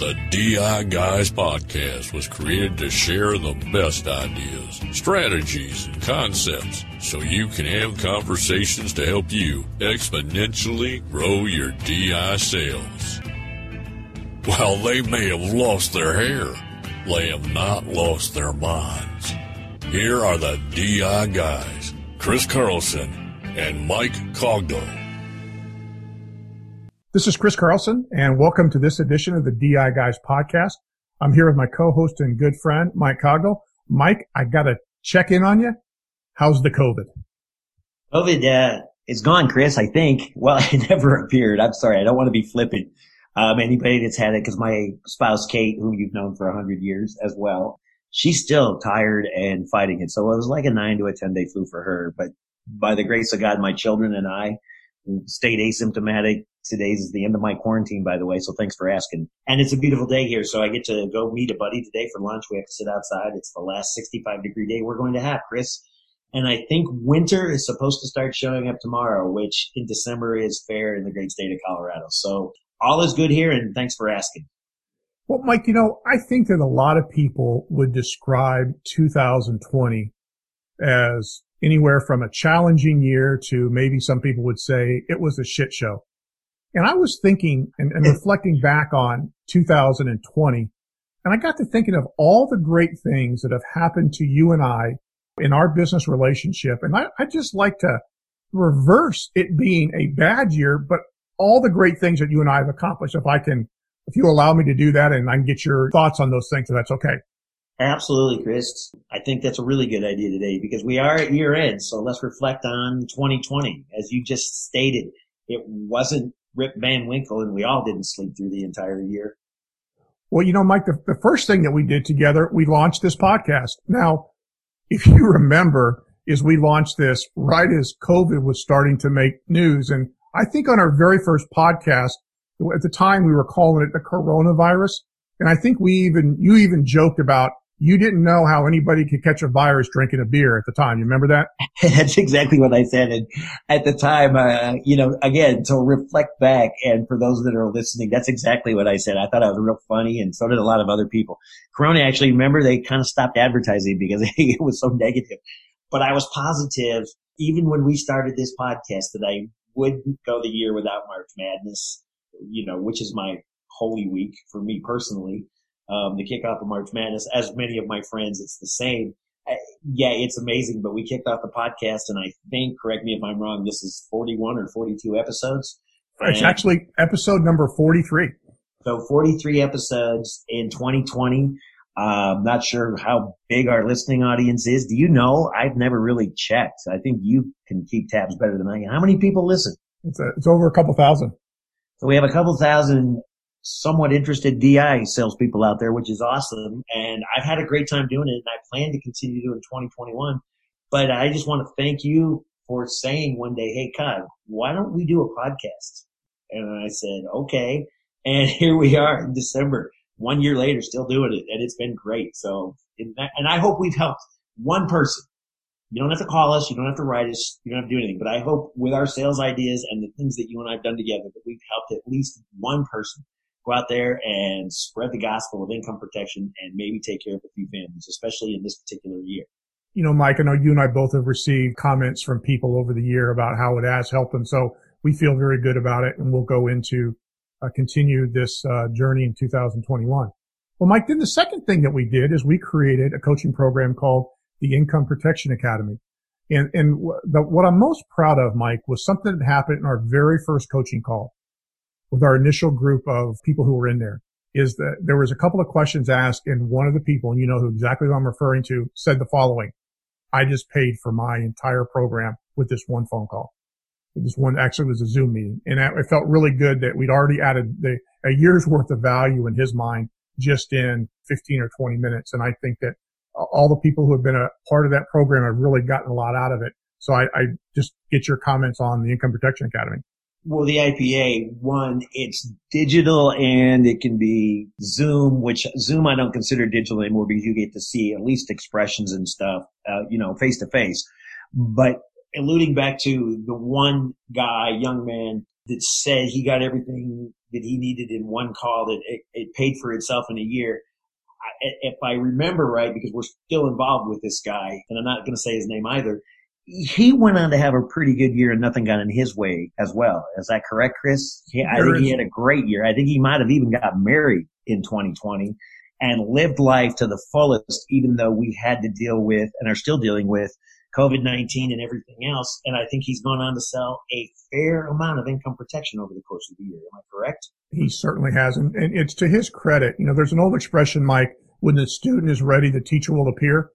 The DI Guys podcast was created to share the best ideas, strategies, and concepts so you can have conversations to help you exponentially grow your DI sales. While they may have lost their hair, they have not lost their minds. Here are the DI Guys, Chris Carlson and Mike Cogdell. This is Chris Carlson, and welcome to this edition of the DI Guys podcast. I'm here with my co-host and good friend, Mike Cogdell. Mike, I got to check in on you. How's the COVID? COVID uh, is gone, Chris. I think. Well, it never appeared. I'm sorry. I don't want to be flippant. Um, anybody that's had it, because my spouse Kate, whom you've known for a hundred years as well, she's still tired and fighting it. So it was like a nine to a ten day flu for her. But by the grace of God, my children and I stayed asymptomatic Today's is the end of my quarantine, by the way. So thanks for asking. And it's a beautiful day here. So I get to go meet a buddy today for lunch. We have to sit outside. It's the last 65 degree day we're going to have, Chris. And I think winter is supposed to start showing up tomorrow, which in December is fair in the great state of Colorado. So all is good here. And thanks for asking. Well, Mike, you know, I think that a lot of people would describe 2020 as anywhere from a challenging year to maybe some people would say it was a shit show. And I was thinking and, and reflecting back on 2020, and I got to thinking of all the great things that have happened to you and I in our business relationship. And I, I just like to reverse it being a bad year, but all the great things that you and I have accomplished. If I can, if you allow me to do that and I can get your thoughts on those things, if that's okay. Absolutely, Chris. I think that's a really good idea today because we are at year end. So let's reflect on 2020. As you just stated, it wasn't Rip Van Winkle, and we all didn't sleep through the entire year. Well, you know, Mike, the, the first thing that we did together, we launched this podcast. Now, if you remember, is we launched this right as COVID was starting to make news. And I think on our very first podcast, at the time we were calling it the coronavirus. And I think we even, you even joked about you didn't know how anybody could catch a virus drinking a beer at the time. You remember that? That's exactly what I said. And at the time, uh, you know, again, to reflect back and for those that are listening, that's exactly what I said. I thought I was real funny and so did a lot of other people. Corona actually, remember they kind of stopped advertising because it was so negative. But I was positive, even when we started this podcast, that I wouldn't go the year without March Madness, you know, which is my holy week for me personally um, the kickoff of March Madness. As many of my friends, it's the same. I, yeah, it's amazing. But we kicked off the podcast, and I think, correct me if I'm wrong, this is 41 or 42 episodes. It's and actually episode number 43. So 43 episodes in 2020. Um, not sure how big our listening audience is. Do you know? I've never really checked. I think you can keep tabs better than I can. How many people listen? It's, a, it's over a couple thousand. So we have a couple thousand somewhat interested DI salespeople out there, which is awesome. And I've had a great time doing it and I plan to continue doing it in 2021. But I just want to thank you for saying one day, Hey, Kyle, why don't we do a podcast? And I said, okay. And here we are in December, one year later, still doing it. And it's been great. So, and I hope we've helped one person. You don't have to call us. You don't have to write us. You don't have to do anything. But I hope with our sales ideas and the things that you and I have done together that we've helped at least one person go out there and spread the gospel of income protection and maybe take care of a few families, especially in this particular year. You know, Mike, I know you and I both have received comments from people over the year about how it has helped them. So we feel very good about it and we'll go into uh, continue this uh, journey in 2021. Well, Mike, then the second thing that we did is we created a coaching program called the Income Protection Academy. And, and the, what I'm most proud of, Mike, was something that happened in our very first coaching call with our initial group of people who were in there is that there was a couple of questions asked and one of the people, and you know who exactly who I'm referring to, said the following. I just paid for my entire program with this one phone call. This one actually was a Zoom meeting and it felt really good that we'd already added the, a year's worth of value in his mind just in 15 or 20 minutes. And I think that all the people who have been a part of that program have really gotten a lot out of it. So I, I just get your comments on the Income Protection Academy. Well, the IPA, one, it's digital and it can be Zoom, which Zoom I don't consider digital anymore because you get to see at least expressions and stuff, uh, you know, face to face. But alluding back to the one guy, young man that said he got everything that he needed in one call that it, it paid for itself in a year. I, if I remember right, because we're still involved with this guy, and I'm not going to say his name either, he went on to have a pretty good year and nothing got in his way as well. Is that correct, Chris? He, I think he had a great year. I think he might have even got married in 2020 and lived life to the fullest, even though we had to deal with and are still dealing with COVID-19 and everything else. And I think he's gone on to sell a fair amount of income protection over the course of the year. Am I correct? He certainly has. And, and it's to his credit. You know, there's an old expression, Mike, when the student is ready, the teacher will appear.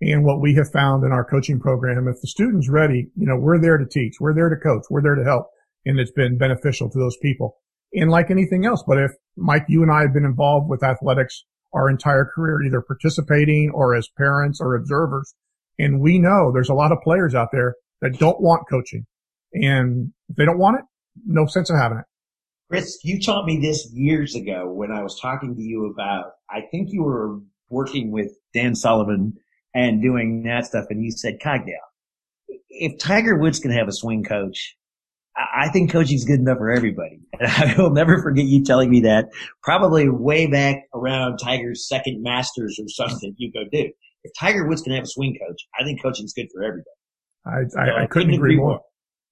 And what we have found in our coaching program, if the student's ready, you know, we're there to teach, we're there to coach, we're there to help. And it's been beneficial to those people. And like anything else, but if Mike, you and I have been involved with athletics our entire career, either participating or as parents or observers, and we know there's a lot of players out there that don't want coaching. And if they don't want it, no sense of having it. Chris, you taught me this years ago when I was talking to you about, I think you were working with Dan Sullivan and doing that stuff. And you said, Cogdell, if Tiger Woods can have a swing coach, I think coaching's good enough for everybody. And I will never forget you telling me that probably way back around Tiger's second Masters or something you go, dude, if Tiger Woods can have a swing coach, I think coaching's good for everybody. I, I, so I, I couldn't, agree, more. more.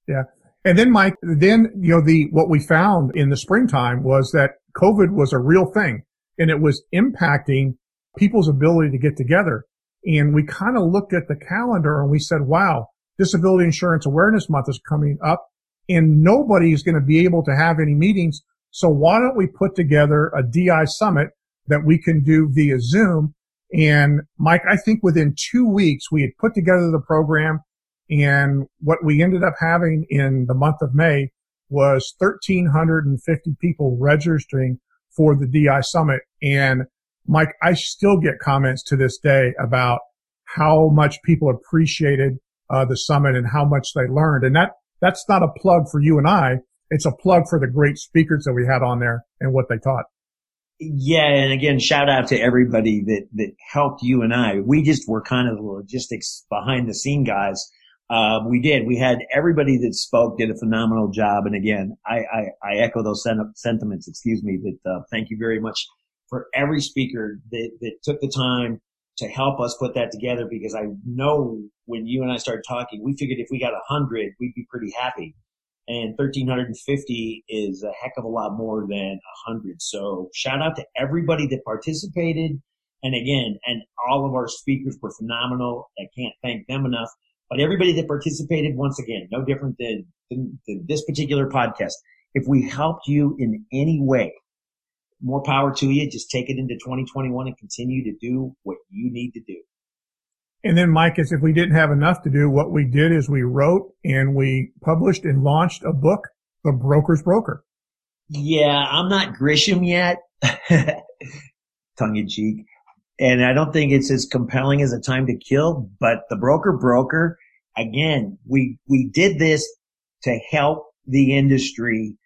Yeah. And then Mike, then, you know, the, what we found in the springtime was that COVID was a real thing and it was impacting people's ability to get together. And we kind of looked at the calendar and we said, wow, disability insurance awareness month is coming up and nobody is going to be able to have any meetings. So why don't we put together a DI summit that we can do via Zoom and Mike, I think within two weeks we had put together the program and what we ended up having in the month of May was 1350 people registering for the DI summit. And Mike, I still get comments to this day about how much people appreciated uh, the summit and how much they learned. And that, that's not a plug for you and I. It's a plug for the great speakers that we had on there and what they taught. Yeah, and again, shout out to everybody that that helped you and I. We just were kind of the logistics behind the scene guys. Uh, we did. We had everybody that spoke did a phenomenal job. And again, I I, I echo those sentiments. Excuse me. But uh, thank you very much for every speaker that that took the time to help us put that together. Because I know when you and I started talking, we figured if we got a hundred, we'd be pretty happy and 1350 is a heck of a lot more than a 100. So shout out to everybody that participated. And again, and all of our speakers were phenomenal. I can't thank them enough. But everybody that participated, once again, no different than, than, than this particular podcast. If we helped you in any way, more power to you. Just take it into 2021 and continue to do what you need to do. And then Mike, as if we didn't have enough to do, what we did is we wrote and we published and launched a book, The Broker's Broker. Yeah, I'm not Grisham yet. Tongue in cheek. And I don't think it's as compelling as a time to kill, but the broker broker, again, we, we did this to help the industry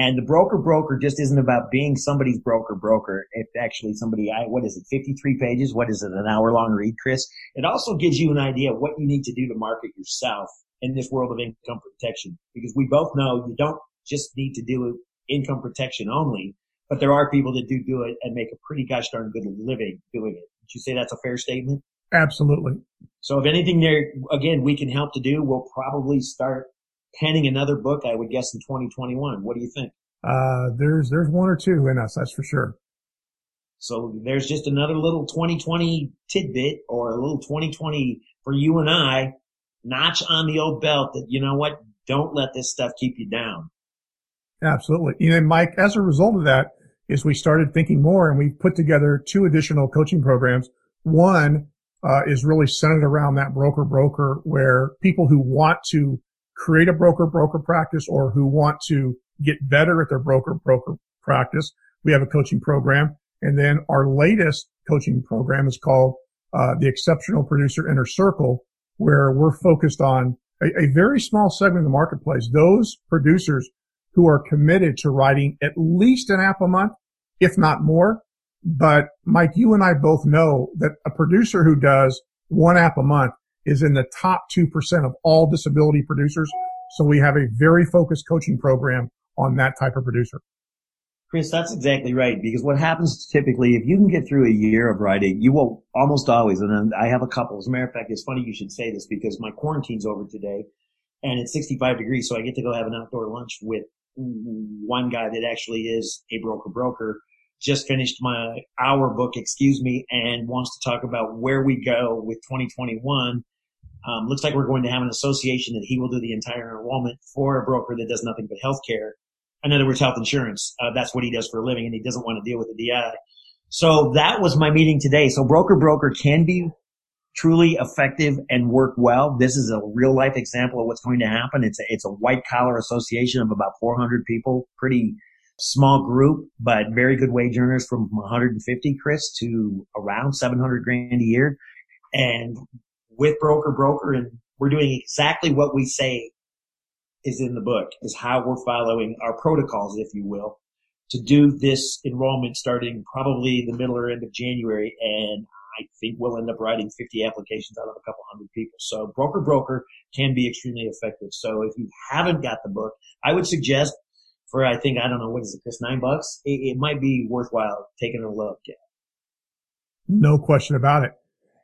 and the broker broker just isn't about being somebody's broker broker. If actually somebody, I, what is it, 53 pages? What is it, an hour long read, Chris? It also gives you an idea of what you need to do to market yourself in this world of income protection. Because we both know you don't just need to do income protection only, but there are people that do do it and make a pretty gosh darn good living doing it. Would you say that's a fair statement? Absolutely. So if anything there, again, we can help to do, we'll probably start penning another book, I would guess in 2021. What do you think? Uh, there's, there's one or two in us, that's for sure. So there's just another little 2020 tidbit or a little 2020 for you and I notch on the old belt that, you know what? Don't let this stuff keep you down. Absolutely. You know, Mike, as a result of that is we started thinking more and we put together two additional coaching programs. One, uh, is really centered around that broker broker where people who want to create a broker broker practice or who want to get better at their broker broker practice. We have a coaching program. And then our latest coaching program is called uh, the Exceptional Producer Inner Circle, where we're focused on a, a very small segment of the marketplace. Those producers who are committed to writing at least an app a month, if not more. But Mike, you and I both know that a producer who does one app a month is in the top 2% of all disability producers. So we have a very focused coaching program on that type of producer. Chris, that's exactly right. Because what happens typically, if you can get through a year of writing, you will almost always, and I have a couple. As a matter of fact, it's funny you should say this because my quarantine's over today and it's 65 degrees. So I get to go have an outdoor lunch with one guy that actually is a broker broker. Just finished my hour book, excuse me, and wants to talk about where we go with 2021. Um, looks like we're going to have an association that he will do the entire enrollment for a broker that does nothing but healthcare in other words, health insurance. Uh, that's what he does for a living and he doesn't want to deal with the DI. So that was my meeting today. So broker broker can be truly effective and work well. This is a real life example of what's going to happen. It's a, it's a white collar association of about 400 people, pretty small group, but very good wage earners from 150, Chris, to around 700 grand a year. And with broker broker and we're doing exactly what we say is in the book, is how we're following our protocols, if you will, to do this enrollment starting probably the middle or end of January. And I think we'll end up writing 50 applications out of a couple hundred people. So broker broker can be extremely effective. So if you haven't got the book, I would suggest for, I think, I don't know, what is it, Chris, nine bucks? It, it might be worthwhile taking a look at. No question about it.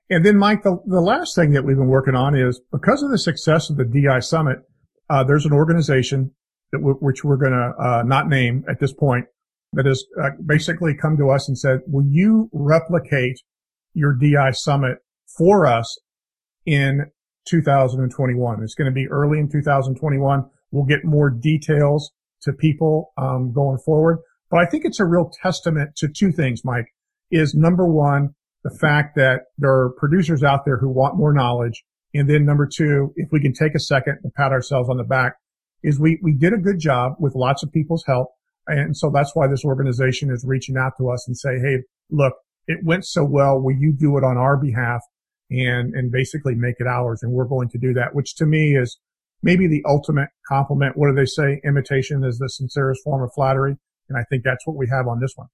And then Mike, the, the last thing that we've been working on is because of the success of the DI summit, uh, there's an organization that w- which we're going to uh, not name at this point that has uh, basically come to us and said, "Will you replicate your DI summit for us in 2021?" It's going to be early in 2021. We'll get more details to people um, going forward, but I think it's a real testament to two things, Mike. Is number one the fact that there are producers out there who want more knowledge and then number two, if we can take a second to pat ourselves on the back, is we, we did a good job with lots of people's help. And so that's why this organization is reaching out to us and say, Hey, look, it went so well. Will you do it on our behalf and, and basically make it ours? And we're going to do that, which to me is maybe the ultimate compliment. What do they say? Imitation is the sincerest form of flattery. And I think that's what we have on this one.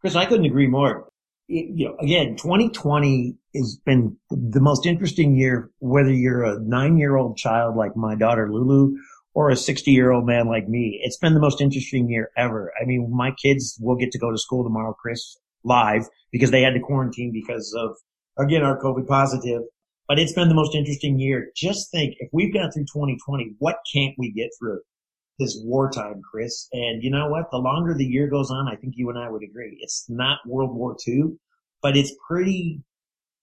Chris, I couldn't agree more you know, again, 2020 has been the most interesting year, whether you're a nine year old child like my daughter Lulu or a 60 year old man like me. It's been the most interesting year ever. I mean, my kids will get to go to school tomorrow, Chris, live because they had to quarantine because of, again, our COVID positive. But it's been the most interesting year. Just think if we've got through 2020, what can't we get through? this wartime, Chris. And you know what? The longer the year goes on, I think you and I would agree. It's not World War II, but it's pretty,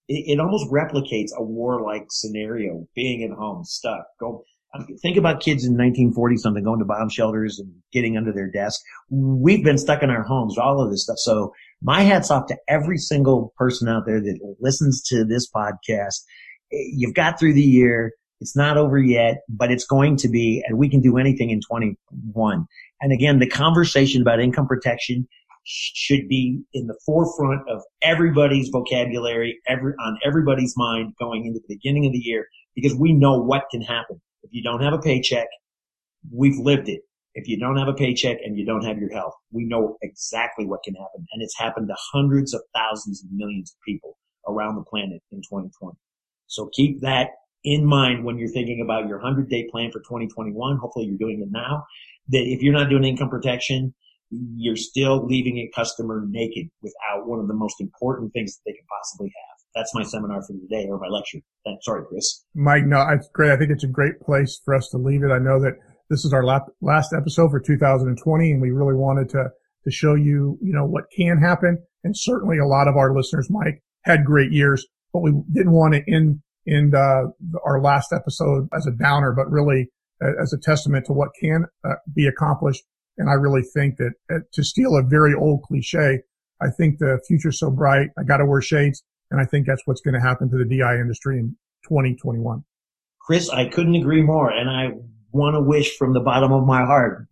it, it almost replicates a war-like scenario, being at home, stuck. Go, um, think about kids in 1940 something going to bomb shelters and getting under their desk. We've been stuck in our homes, all of this stuff. So my hat's off to every single person out there that listens to this podcast. You've got through the year. It's not over yet, but it's going to be, and we can do anything in 21. And again, the conversation about income protection should be in the forefront of everybody's vocabulary, every, on everybody's mind going into the beginning of the year, because we know what can happen. If you don't have a paycheck, we've lived it. If you don't have a paycheck and you don't have your health, we know exactly what can happen. And it's happened to hundreds of thousands of millions of people around the planet in 2020. So keep that in mind when you're thinking about your 100 day plan for 2021. Hopefully you're doing it now. That if you're not doing income protection, you're still leaving a customer naked without one of the most important things that they can possibly have. That's my seminar for today or my lecture. Sorry, Chris. Mike, no, it's great. I think it's a great place for us to leave it. I know that this is our last episode for 2020 and we really wanted to, to show you, you know, what can happen. And certainly a lot of our listeners, Mike, had great years, but we didn't want to end in uh, our last episode as a downer, but really as a testament to what can uh, be accomplished. And I really think that uh, to steal a very old cliche, I think the future's so bright. I got to wear shades. And I think that's what's going to happen to the DI industry in 2021. Chris, I couldn't agree more. And I want to wish from the bottom of my heart,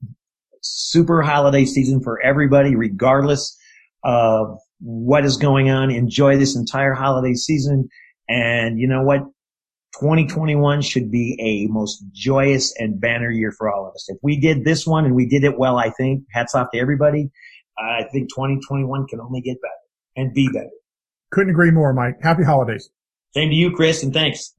super holiday season for everybody, regardless of what is going on. Enjoy this entire holiday season. And you know what? 2021 should be a most joyous and banner year for all of us. If we did this one and we did it well, I think hats off to everybody. I think 2021 can only get better and be better. Couldn't agree more, Mike. Happy holidays. Same to you, Chris, and thanks.